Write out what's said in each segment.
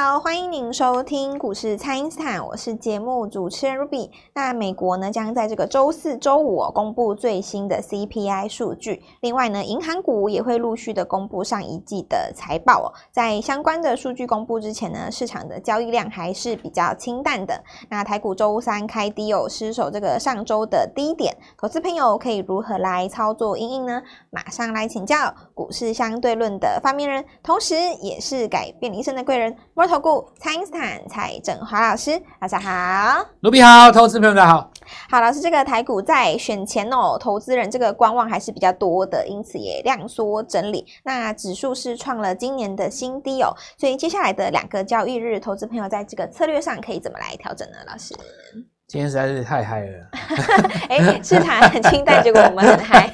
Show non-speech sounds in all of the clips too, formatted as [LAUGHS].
好，欢迎您收听股市蔡因斯坦，我是节目主持人 Ruby。那美国呢将在这个周四、周五、哦、公布最新的 CPI 数据，另外呢，银行股也会陆续的公布上一季的财报哦。在相关的数据公布之前呢，市场的交易量还是比较清淡的。那台股周三开低哦，失守这个上周的低点，投资朋友可以如何来操作因应呢？马上来请教股市相对论的发明人，同时也是改变一生的贵人。投顾蔡英斯坦蔡振华老师，大家好，卢比好，投资朋友大家好。好，老师，这个台股在选前哦，投资人这个观望还是比较多的，因此也量缩整理。那指数是创了今年的新低哦，所以接下来的两个交易日，投资朋友在这个策略上可以怎么来调整呢？老师，今天实在是太嗨了。[LAUGHS] 哎、欸，市场很清淡，结果我们很嗨。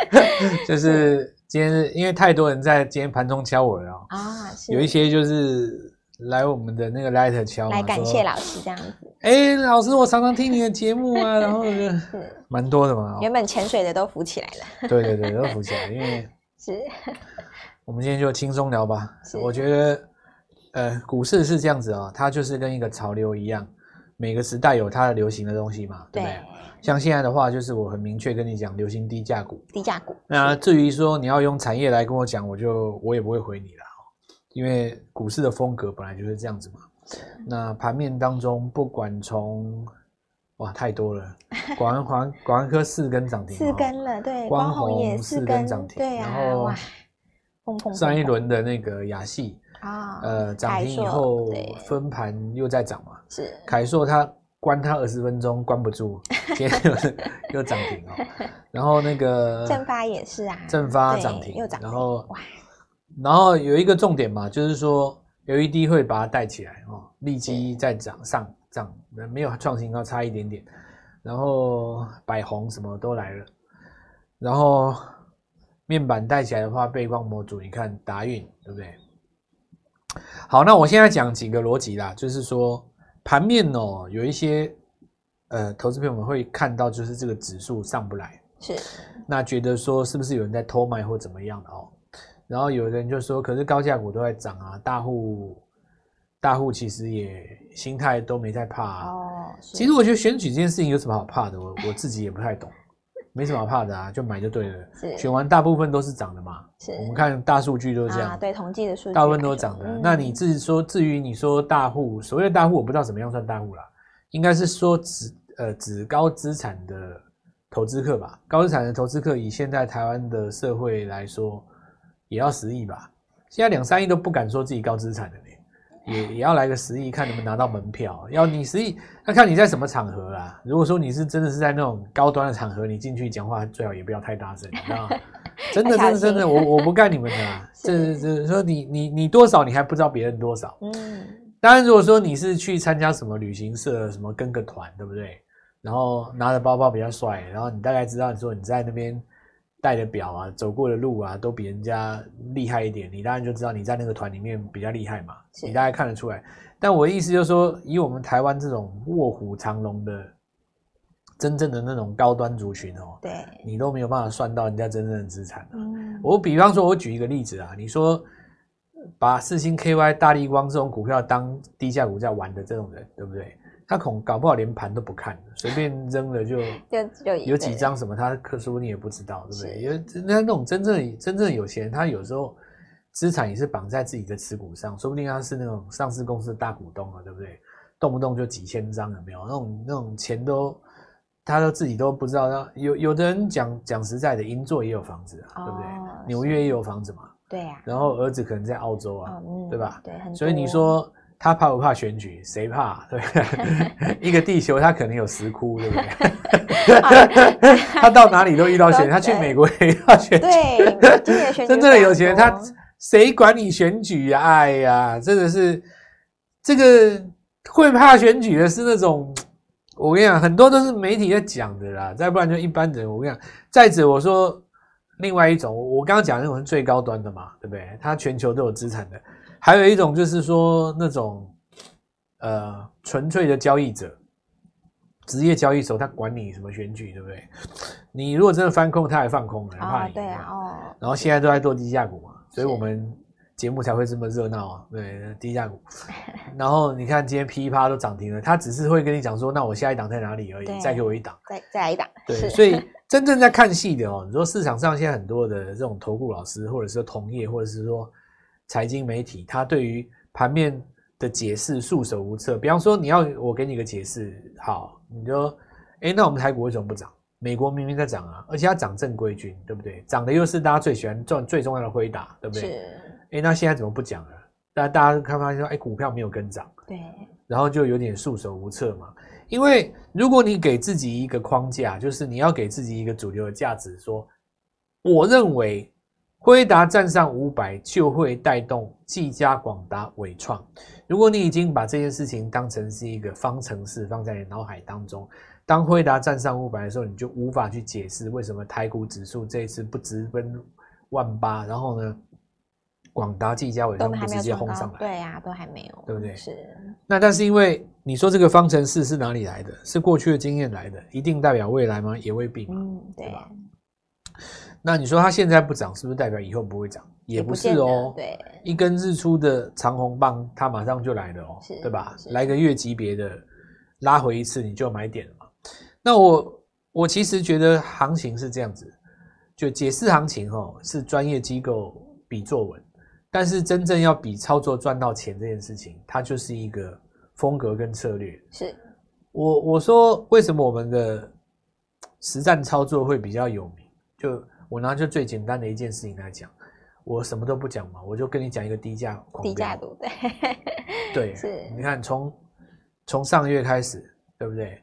[LAUGHS] 就是今天因为太多人在今天盘中敲我了哦，啊，有一些就是。来我们的那个 Light 敲，来感谢老师这样子。哎、欸，老师，我常常听你的节目啊，然后 [LAUGHS] 是蛮多的嘛。原本潜水的都浮起来了。对对对，都浮起来，因为 [LAUGHS] 是。我们今天就轻松聊吧。我觉得，呃，股市是这样子啊、喔，它就是跟一个潮流一样，每个时代有它的流行的东西嘛，对不？对像现在的话，就是我很明确跟你讲，流行低价股。低价股。那至于说你要用产业来跟我讲，我就我也不会回你了。因为股市的风格本来就是这样子嘛。那盘面当中，不管从哇太多了，广安环广安科四根涨停，四根了，对，光红也四根涨停，对啊，然后上一轮的那个雅细啊，呃，涨停以后分盘又在涨嘛，是凯硕它关它二十分钟关不住，[LAUGHS] 今天又又涨停哦。然后那个正发也是啊，正发涨停又涨，然后哇。然后有一个重点嘛，就是说 LED 会把它带起来哦，利基在涨上涨，没有创新高，差一点点。然后百宏什么都来了，然后面板带起来的话，背光模组你看达运对不对？好，那我现在讲几个逻辑啦，就是说盘面哦，有一些呃投资朋友们会看到，就是这个指数上不来，是那觉得说是不是有人在偷卖或怎么样的哦？然后有的人就说：“可是高价股都在涨啊，大户大户其实也心态都没在怕啊。哦，其实我觉得选举这件事情有什么好怕的？我我自己也不太懂，没什么好怕的啊，就买就对了。是选完大部分都是涨的嘛。是我们看大数据都是这样，啊、对统计的数据，大部分都是涨的。嗯、那你自己说，至于你说大户，所谓的大户，我不知道怎么样算大户啦，应该是说指呃指高资产的投资客吧？高资产的投资客，以现在台湾的社会来说。”也要十亿吧，现在两三亿都不敢说自己高资产的呢，也也要来个十亿，看能不能拿到门票。要你十亿，那看你在什么场合啦。如果说你是真的是在那种高端的场合，你进去讲话最好也不要太大声，你知道吗？真的，[LAUGHS] 真的，真的，我我不干你们的啦。[LAUGHS] 这这说你你你多少，你还不知道别人多少。嗯。当然，如果说你是去参加什么旅行社，什么跟个团，对不对？然后拿着包包比较帅，然后你大概知道你说你在那边。戴的表啊，走过的路啊，都比人家厉害一点，你当然就知道你在那个团里面比较厉害嘛，你大概看得出来。但我的意思就是说，以我们台湾这种卧虎藏龙的真正的那种高端族群哦，对，你都没有办法算到人家真正的资产。嗯，我比方说，我举一个例子啊，你说把四星 KY、大立光这种股票当低价股在玩的这种人，对不对？他恐搞不好连盘都不看，随便扔了就 [LAUGHS] 就就有几张什么，他可说你也不知道，对不对？因为那那种真正真正有钱人，他有时候资产也是绑在自己的持股上，说不定他是那种上市公司的大股东啊，对不对？动不动就几千张，有没有？那种那种钱都他都自己都不知道。有有的人讲讲实在的，银座也有房子啊，对不对？纽约也有房子嘛，对呀。然后儿子可能在澳洲啊，对吧？对，所以你说。他怕不怕选举？谁怕？对，[LAUGHS] 一个地球他可能有石窟，对不对？[LAUGHS] 他到哪里都遇到选举，他去美国也遇到选举。对，真正的有钱人，他谁管你选举呀？哎呀，真的是这个会怕选举的是那种，我跟你讲，很多都是媒体在讲的啦。再不然就一般人。我跟你讲，再者我说另外一种，我刚刚讲那种是最高端的嘛，对不对？他全球都有资产的。还有一种就是说那种，呃，纯粹的交易者，职业交易手，他管你什么选举，对不对？你如果真的翻空，他还放空，还怕你？对啊，哦。然后现在都在做低价股嘛，所以我们节目才会这么热闹啊。对，低价股。[LAUGHS] 然后你看今天噼啪都涨停了，他只是会跟你讲说，那我下一档在哪里而已，再给我一档，再再来一档。对，所以真正在看戏的哦，你说市场上现在很多的这种投顾老师，或者是同业，或者是说财经媒体，他对于盘面的解释束手无策。比方说，你要我给你个解释，好，你就，哎，那我们台股为什么不涨？美国明明在涨啊，而且它涨正规军，对不对？涨的又是大家最喜欢赚最重要的辉达，对不对？是。哎，那现在怎么不讲了？大大家看发现说，哎，股票没有跟涨，对。然后就有点束手无策嘛。因为如果你给自己一个框架，就是你要给自己一个主流的价值，说，我认为辉达站上五百就会带动技嘉、广达、伟创。如果你已经把这件事情当成是一个方程式放在你脑海当中。当辉达站上五百的时候，你就无法去解释为什么台股指数这一次不直奔万八，然后呢，广达、技嘉、伟创不直接轰上来？对呀、啊，都还没有，对不对？是。那但是因为你说这个方程式是哪里来的？是过去的经验来的，一定代表未来吗？也未必嘛，嗯，对，对吧？那你说它现在不涨，是不是代表以后不会涨？也不是哦。对，一根日出的长红棒，它马上就来了哦，对吧？来个月级别的拉回一次，你就买点了。那我我其实觉得行情是这样子，就解释行情哦，是专业机构比作文，但是真正要比操作赚到钱这件事情，它就是一个风格跟策略。是，我我说为什么我们的实战操作会比较有名？就我拿就最简单的一件事情来讲，我什么都不讲嘛，我就跟你讲一个低价狂飙，低价股对，对，是，你看从从上个月开始，对不对？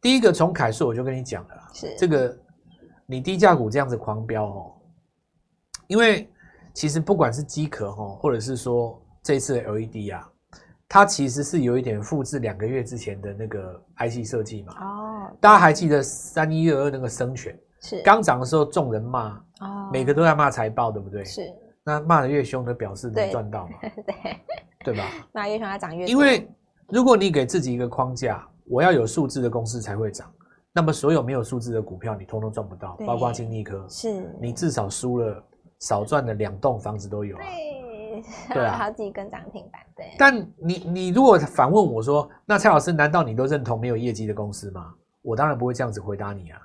第一个从凯硕我就跟你讲了啦，是这个你低价股这样子狂飙哦，因为其实不管是机壳哦，或者是说这次的 LED 啊，它其实是有一点复制两个月之前的那个 IC 设计嘛。哦，大家还记得三一二二那个生权是刚涨的时候众人骂哦，每个都在骂财报，对不对？是，那骂得越凶的表示能赚到嘛？对 [LAUGHS] 对，对吧？骂越凶它涨越多。因为如果你给自己一个框架。我要有数字的公司才会涨，那么所有没有数字的股票，你通通赚不到，包括金立科，是你至少输了少赚了两栋房子都有啊，对，对啊，[LAUGHS] 好几根涨停板，对。但你你如果反问我说，那蔡老师，难道你都认同没有业绩的公司吗？我当然不会这样子回答你啊，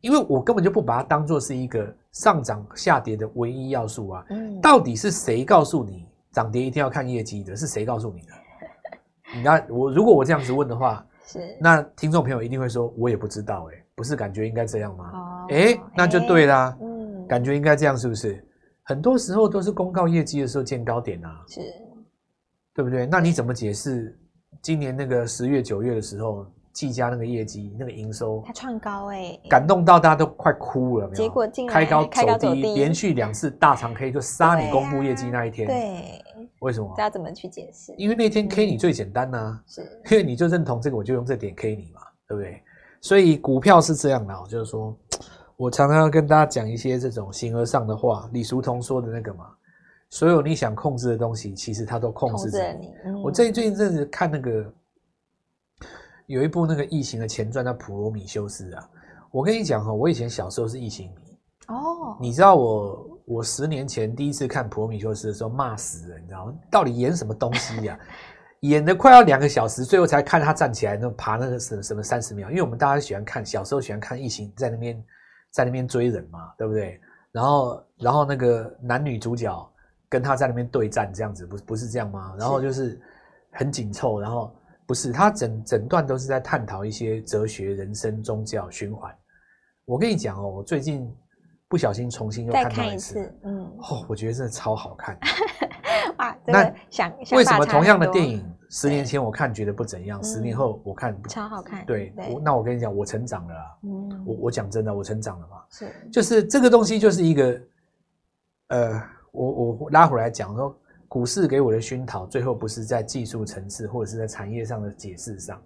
因为我根本就不把它当做是一个上涨下跌的唯一要素啊。嗯，到底是谁告诉你涨跌一定要看业绩的？是谁告诉你的？[LAUGHS] 你看我如果我这样子问的话。[LAUGHS] 是，那听众朋友一定会说，我也不知道，哎，不是感觉应该这样吗？哦，哎，那就对啦，嗯，感觉应该这样，是不是？很多时候都是公告业绩的时候见高点啊，是，对不对？那你怎么解释今年那个十月九月的时候，技嘉那个业绩那个营收它创高哎，感动到大家都快哭了，结果进开高走低，连续两次大长 K 就杀你公布业绩那一天，对。为什么？要怎么去解释？因为那天 K 你最简单呐、啊，是、嗯，因为你就认同这个，我就用这点 K 你嘛，对不对？所以股票是这样的，就是说，我常常要跟大家讲一些这种形而上的话。李叔同说的那个嘛，所有你想控制的东西，其实它都控制着你。嗯、我最近一阵子看那个有一部那个异形的前传叫《普罗米修斯》啊，我跟你讲哈，我以前小时候是异形迷哦，你知道我。我十年前第一次看《普罗米修斯》的时候，骂死人，你知道吗？到底演什么东西呀、啊？[LAUGHS] 演的快要两个小时，最后才看他站起来，那爬那个什么什么三十秒。因为我们大家喜欢看，小时候喜欢看异形在那边在那边追人嘛，对不对？然后然后那个男女主角跟他在那边对战，这样子不不是这样吗？然后就是很紧凑，然后不是他整整段都是在探讨一些哲学、人生、宗教循环。我跟你讲哦，我最近。不小心重新又看到一次，嗯，哦，我觉得真的超好看。[LAUGHS] 哇，那想为什么同样的电影，十年前我看觉得不怎样，十年后我看超好看？对，那我跟你讲，我成长了，嗯，我我讲真的，我成长了嘛，是，就是这个东西就是一个，呃，我我拉回来讲说，股市给我的熏陶，最后不是在技术层次或者是在产业上的解释上。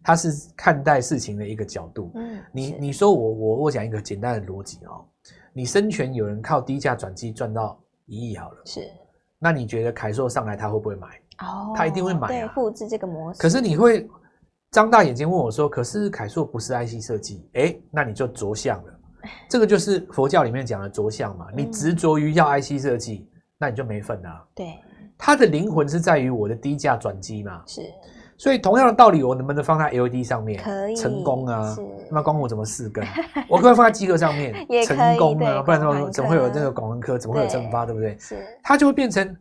它是看待事情的一个角度。嗯，你你说我我我讲一个简单的逻辑哦，你生权有人靠低价转机赚到一亿好了，是，那你觉得凯硕上来他会不会买？哦，他一定会买啊，对，复制这个模式。可是你会张大眼睛问我说：“可是凯硕不是 IC 设计，哎，那你就着相了。这个就是佛教里面讲的着相嘛，你执着于要 IC 设计，那你就没份了。对，它的灵魂是在于我的低价转机嘛。是。所以同样的道理，我能不能放在 LED 上面？可以成功啊！是那光我怎么四根？我可不可以放在机壳上面？[LAUGHS] 成功啊！不然怎么怎么会有这个广文科？怎么会有正发？对对不对？是。它就会变成，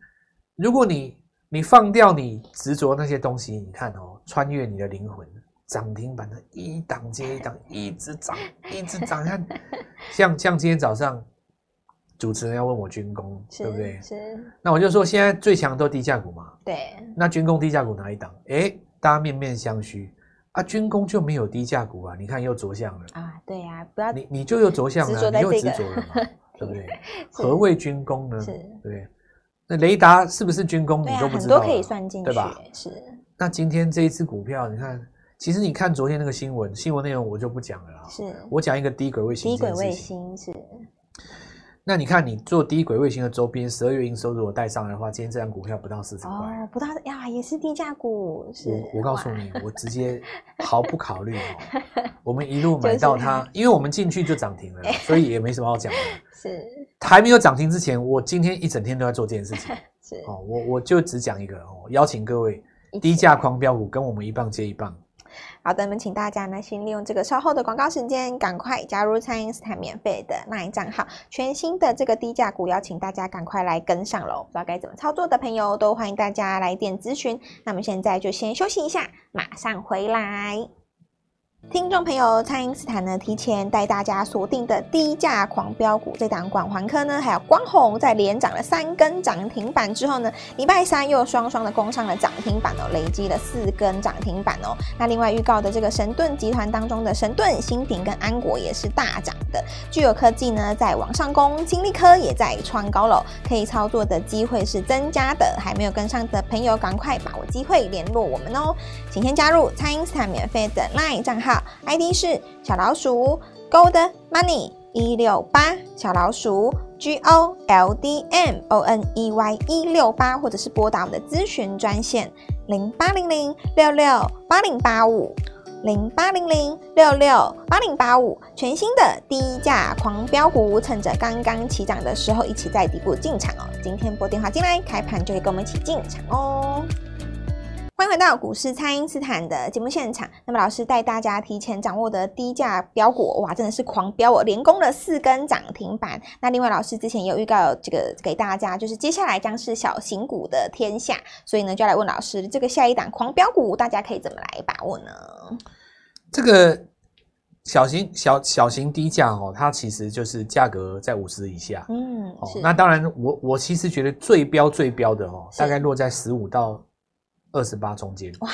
如果你你放掉你执着那些东西，你看哦，穿越你的灵魂，涨停板的一档接一档，一直涨，一直涨。你看，像像今天早上主持人要问我军工，对不对？是。那我就说，现在最强都低价股嘛。对。那军工低价股哪一档？哎。大家面面相觑啊，军工就没有低价股啊？你看又着相了啊！对呀、啊，不要你你就又着相了，这个、你又执着了嘛，[LAUGHS] 对不对？何谓军工呢？对不对？那雷达是不是军工？你都不知道，很多可以算进去，对吧？是。那今天这一只股票，你看，其实你看昨天那个新闻，新闻内容我就不讲了啦。是我讲一个低轨卫星。低轨卫星是。那你看，你做低轨卫星的周边，十二月营收如果带上来的话，今天这张股票不到四十块，哦，不到呀，也是低价股。是我我告诉你，我直接毫不考虑哦，[LAUGHS] 我们一路买到它，因为我们进去就涨停了，[LAUGHS] 所以也没什么好讲的。[LAUGHS] 是还没有涨停之前，我今天一整天都在做这件事情。是哦，我我就只讲一个哦，邀请各位低价狂飙股跟我们一棒接一棒。好的，那么请大家呢，先利用这个稍后的广告时间，赶快加入蔡因斯坦免费的 LINE 账号，全新的这个低价股，邀请大家赶快来跟上喽！不知道该怎么操作的朋友，都欢迎大家来电咨询。那么现在就先休息一下，马上回来。听众朋友，蔡英斯坦呢提前带大家锁定的低价狂飙股，这档广环科呢，还有光弘在连涨了三根涨停板之后呢，礼拜三又双双的攻上了涨停板哦，累积了四根涨停板哦。那另外预告的这个神盾集团当中的神盾、新鼎跟安国也是大涨的，聚友科技呢在往上攻，金力科也在创高楼，可以操作的机会是增加的。还没有跟上的朋友，赶快把握机会联络我们哦，请先加入蔡因斯坦免费的 LINE 账号。ID 是小老鼠 Gold Money 一六八，小老鼠 G O L D M O N E Y 一六八，或者是拨打我们的咨询专线零八零零六六八零八五零八零零六六八零八五，全新的低价狂飙股，趁着刚刚起涨的时候，一起在底部进场哦。今天拨电话进来，开盘就会跟我们一起进场哦。欢迎回到股市，蔡因斯坦的节目现场。那么老师带大家提前掌握的低价标股，哇，真的是狂飙哦，连攻了四根涨停板。那另外老师之前也有预告这个给大家，就是接下来将是小型股的天下，所以呢就要来问老师，这个下一档狂飙股大家可以怎么来把握呢？这个小型小小型低价哦，它其实就是价格在五十以下。嗯，哦，那当然我我其实觉得最飙最飙的哦，大概落在十五到。二十八中间，哇，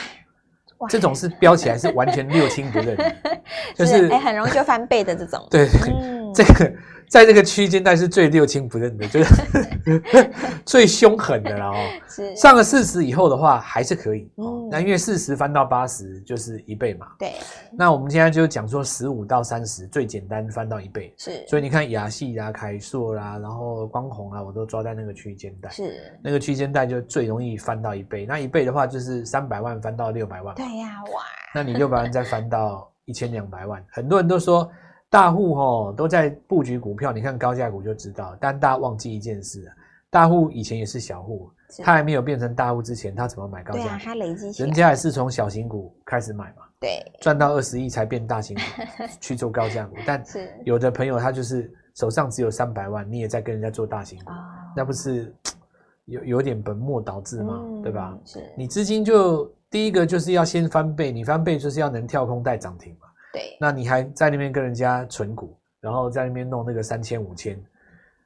这种是标起来是完全六亲不认，[LAUGHS] 就是哎，很容易就翻倍的这种。对，嗯、这个在这个区间带是最六亲不认的，就是 [LAUGHS] 最凶狠的了哦。是上了四十以后的话还是可以，嗯，那因为四十翻到八十就是一倍嘛。对，那我们现在就讲说十五到三十最简单翻到一倍，是。所以你看雅戏啦、凯硕啦，然后光弘啊，我都抓在那个区间带，是那个区间带就最容易翻到一倍。那一倍的话就是三百万翻到六百万，对呀，哇。那你六百万再翻到一千两百万，很多人都说。大户哦都在布局股票，你看高价股就知道。但大家忘记一件事啊，大户以前也是小户，他还没有变成大户之前，他怎么买高价股？对啊，他累积起来，人家也是从小型股开始买嘛。对，赚到二十亿才变大型股 [LAUGHS] 去做高价股。但有的朋友他就是手上只有三百万，你也在跟人家做大型股，那不是有有点本末倒置吗？对吧？是你资金就第一个就是要先翻倍，你翻倍就是要能跳空带涨停嘛。对，那你还在那边跟人家存股，然后在那边弄那个三千五千，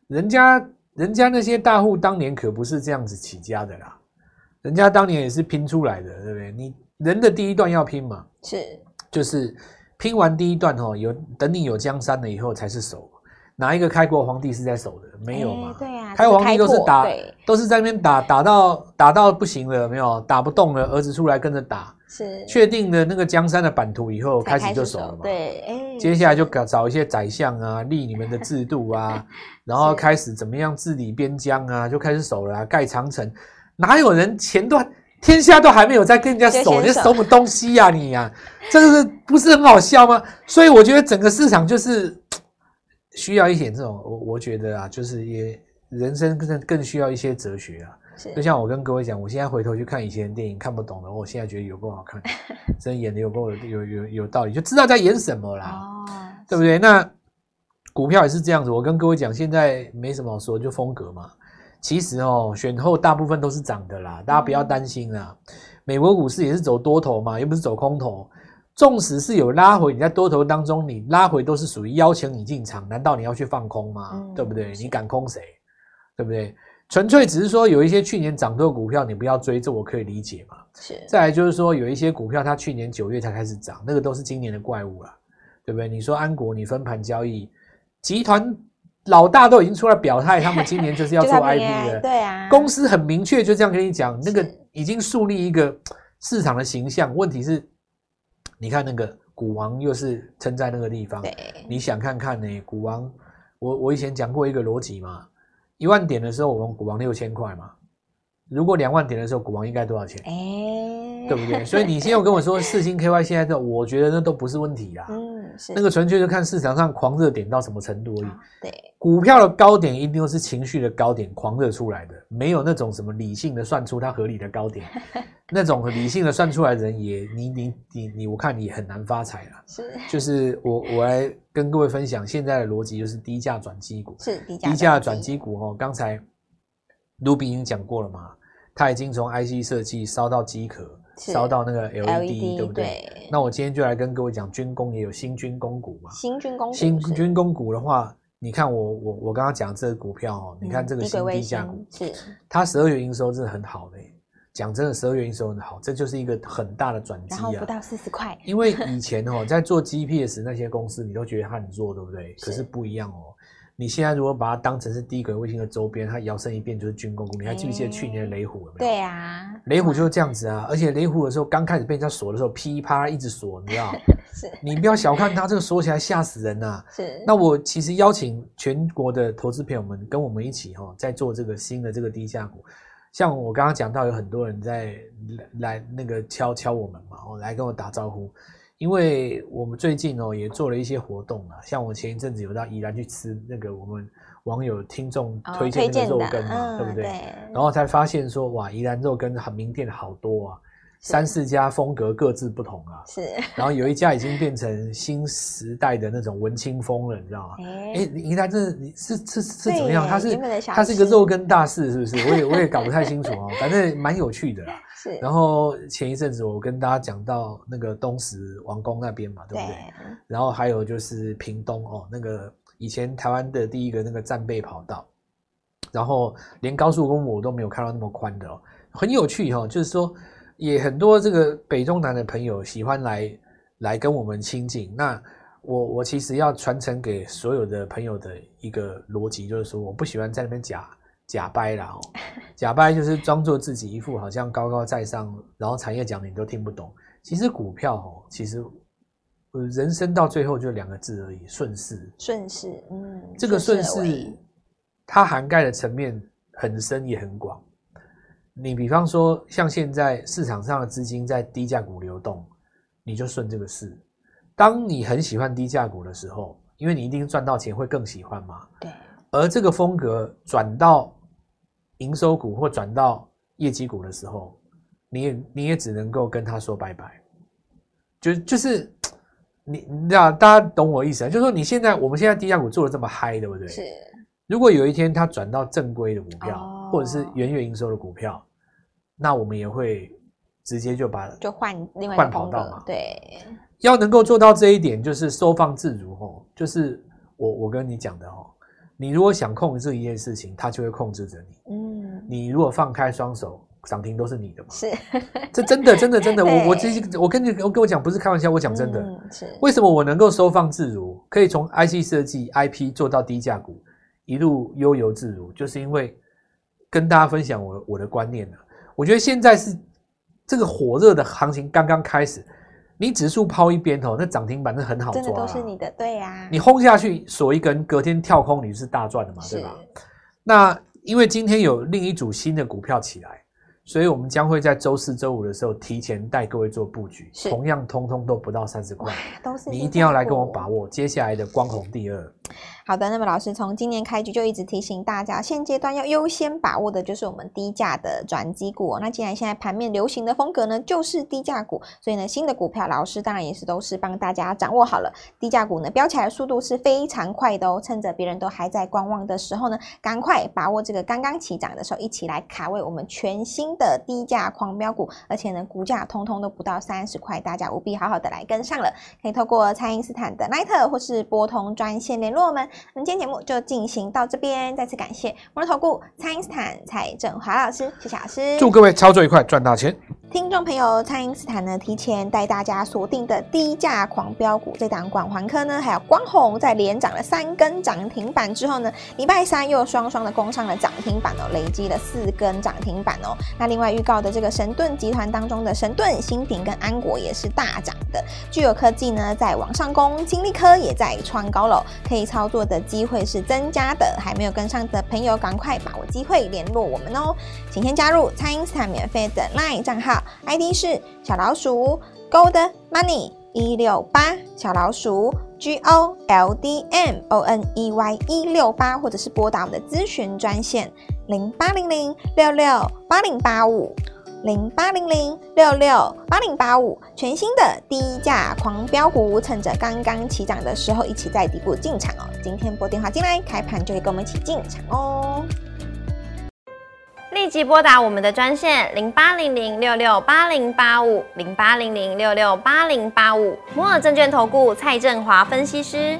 人家人家那些大户当年可不是这样子起家的啦，人家当年也是拼出来的，对不对？你人的第一段要拼嘛，是，就是拼完第一段哦，有等你有江山了以后才是守，哪一个开国皇帝是在守的？没有嘛？对啊，开国皇帝都是打，都是在那边打，打到打到不行了，没有打不动了，儿子出来跟着打。是确定了那个江山的版图以后，开始就守了嘛？对，哎，接下来就搞找一些宰相啊，立你们的制度啊，[LAUGHS] 然后开始怎么样治理边疆啊，就开始守了啊，盖长城。哪有人前段天下都还没有在跟人家守，你守什么东西呀你呀？这个是不是很好笑吗？所以我觉得整个市场就是 [TSK] 需要一点这种，我我觉得啊，就是也人生更更需要一些哲学啊。就像我跟各位讲，我现在回头去看以前的电影，看不懂的，我现在觉得有够好看，[LAUGHS] 真演的有够有有有，有道理，就知道在演什么啦，哦、对不对？那股票也是这样子，我跟各位讲，现在没什么好说，就风格嘛。其实哦，选后大部分都是涨的啦，大家不要担心啦。嗯、美国股市也是走多头嘛，又不是走空头。纵使是有拉回，你在多头当中，你拉回都是属于邀请你进场，难道你要去放空吗？嗯、对不对？你敢空谁？对不对？纯粹只是说有一些去年涨多的股票，你不要追，这我可以理解嘛。是。再来就是说有一些股票，它去年九月才开始涨，那个都是今年的怪物了，对不对？你说安国，你分盘交易集团。老大都已经出来表态，他们今年就是要 [LAUGHS] 做 IP 的，对啊，公司很明确就这样跟你讲，那个已经树立一个市场的形象。问题是，你看那个股王又是撑在那个地方，你想看看呢？股王，我我以前讲过一个逻辑嘛，一万点的时候我们股王六千块嘛，如果两万点的时候股王应该多少钱？哎，对不对？所以你现在又跟我说四星 KY 现在这，我觉得那都不是问题啦。那个纯粹就看市场上狂热点到什么程度而已。对，股票的高点一定都是情绪的高点狂热出来的，没有那种什么理性的算出它合理的高点，[LAUGHS] 那种理性的算出来的人也，你你你你，我看你很难发财了。是，就是我我来跟各位分享现在的逻辑，就是低价转机股。是低价低价转机股哦，刚才卢比已经讲过了嘛，他已经从 IC 设计烧到机壳。烧到那个 LED, LED 对不对？对，那我今天就来跟各位讲，军工也有新军工股嘛。新军工股，新军工股的话，你看我我我刚刚讲这个股票哦，嗯、你看这个新低价股，是它十二月营收真的很好的。讲真的，十二月营收很好，这就是一个很大的转机啊。不到四十块，因为以前哦，[LAUGHS] 在做 GPS 那些公司，你都觉得它很弱，对不对？可是不一样哦。你现在如果把它当成是低轨卫星的周边，它摇身一变就是军工股。你还记不记得去年的雷虎有没有？对啊，雷虎就是这样子啊。而且雷虎的时候刚开始被人家锁的时候，噼啪一直锁，你知道？[LAUGHS] 是。你不要小看它，这个锁起来吓死人呐。是。那我其实邀请全国的投资朋友们跟我们一起哈，在做这个新的这个低价股。像我刚刚讲到，有很多人在来来那个敲敲我们嘛，哦，来跟我打招呼。因为我们最近哦也做了一些活动啊，像我前一阵子有到宜兰去吃那个我们网友听众推荐那个肉羹嘛，对不对？然后才发现说哇，宜兰肉羹很名店好多啊。三四家风格各自不同啊，是。[LAUGHS] 然后有一家已经变成新时代的那种文青风了，你知道吗？哎、欸，你看这是是是是怎么样？它是它是一个肉羹大师，是不是？我也我也搞不太清楚啊，反正蛮有趣的啦。[LAUGHS] 是。然后前一阵子我跟大家讲到那个东石王宫那边嘛，对不对？对。然后还有就是屏东哦，那个以前台湾的第一个那个战备跑道，然后连高速公路我都没有看到那么宽的哦，很有趣哈、哦，就是说。也很多这个北中南的朋友喜欢来来跟我们亲近。那我我其实要传承给所有的朋友的一个逻辑，就是说我不喜欢在那边假假掰啦哦，[LAUGHS] 假掰就是装作自己一副好像高高在上，然后产业讲的你都听不懂。其实股票哦，其实人生到最后就两个字而已，顺势。顺势，嗯，这个顺势它涵盖的层面很深也很广。你比方说，像现在市场上的资金在低价股流动，你就顺这个势。当你很喜欢低价股的时候，因为你一定赚到钱，会更喜欢嘛。对。而这个风格转到营收股或转到业绩股的时候，你也你也只能够跟他说拜拜。就就是你你知道，大家懂我意思啊？就是说，你现在我们现在低价股做的这么嗨，对不对？是。如果有一天它转到正规的股票，哦、或者是月月营收的股票，那我们也会直接就把就换另外换跑道嘛。对，要能够做到这一点，就是收放自如哦。就是我我跟你讲的哦，你如果想控制一件事情，它就会控制着你。嗯，你如果放开双手，涨停都是你的嘛。是，这真的真的真的，[LAUGHS] 我我其实我跟你我跟我讲不是开玩笑，我讲真的。嗯、是，为什么我能够收放自如，可以从 IC 设计 IP 做到低价股？一路悠游自如，就是因为跟大家分享我我的观念呢。我觉得现在是这个火热的行情刚刚开始，你指数抛一边哦，那涨停板是很好抓，真的都是你的，对呀。你轰下去锁一根，隔天跳空你是大赚的嘛，对吧？那因为今天有另一组新的股票起来。所以，我们将会在周四、周五的时候提前带各位做布局，同样通通都不到三十块，都是你一定要来跟我把握接下来的光红第二。好的，那么老师从今年开局就一直提醒大家，现阶段要优先把握的就是我们低价的转机股。那既然现在盘面流行的风格呢，就是低价股，所以呢，新的股票老师当然也是都是帮大家掌握好了。低价股呢，飙起来速度是非常快的哦。趁着别人都还在观望的时候呢，赶快把握这个刚刚起涨的时候，一起来卡位我们全新的低价狂飙股，而且呢，股价通通都不到三十块，大家务必好好的来跟上了。可以透过蔡因斯坦的 Line 或是拨通专线联络我们。那今天节目就进行到这边，再次感谢摩尔投顾蔡因斯坦蔡振华老师，谢谢老师，祝各位操作愉快，赚大钱。听众朋友，蔡因斯坦呢提前带大家锁定的低价狂飙股，这档广环科呢，还有光弘在连涨了三根涨停板之后呢，礼拜三又双双的攻上了涨停板哦，累积了四根涨停板哦。那另外预告的这个神盾集团当中的神盾、新鼎跟安国也是大涨的，聚友科技呢在往上攻，金力科也在创高了，可以操作的机会是增加的。还没有跟上的朋友，赶快把握机会联络我们哦，请先加入蔡因斯坦免费的 LINE 账号。ID 是小老鼠 Gold Money 一六八，小老鼠 G O L D M O N E Y 一六八，或者是拨打我们的咨询专线零八零零六六八零八五零八零零六六八零八五，全新的低价狂飙股，趁着刚刚起涨的时候，一起在底部进场哦。今天拨电话进来，开盘就可以跟我们一起进场哦。立即拨打我们的专线零八零零六六八零八五零八零零六六八零八五摩尔证券投顾蔡振华分析师。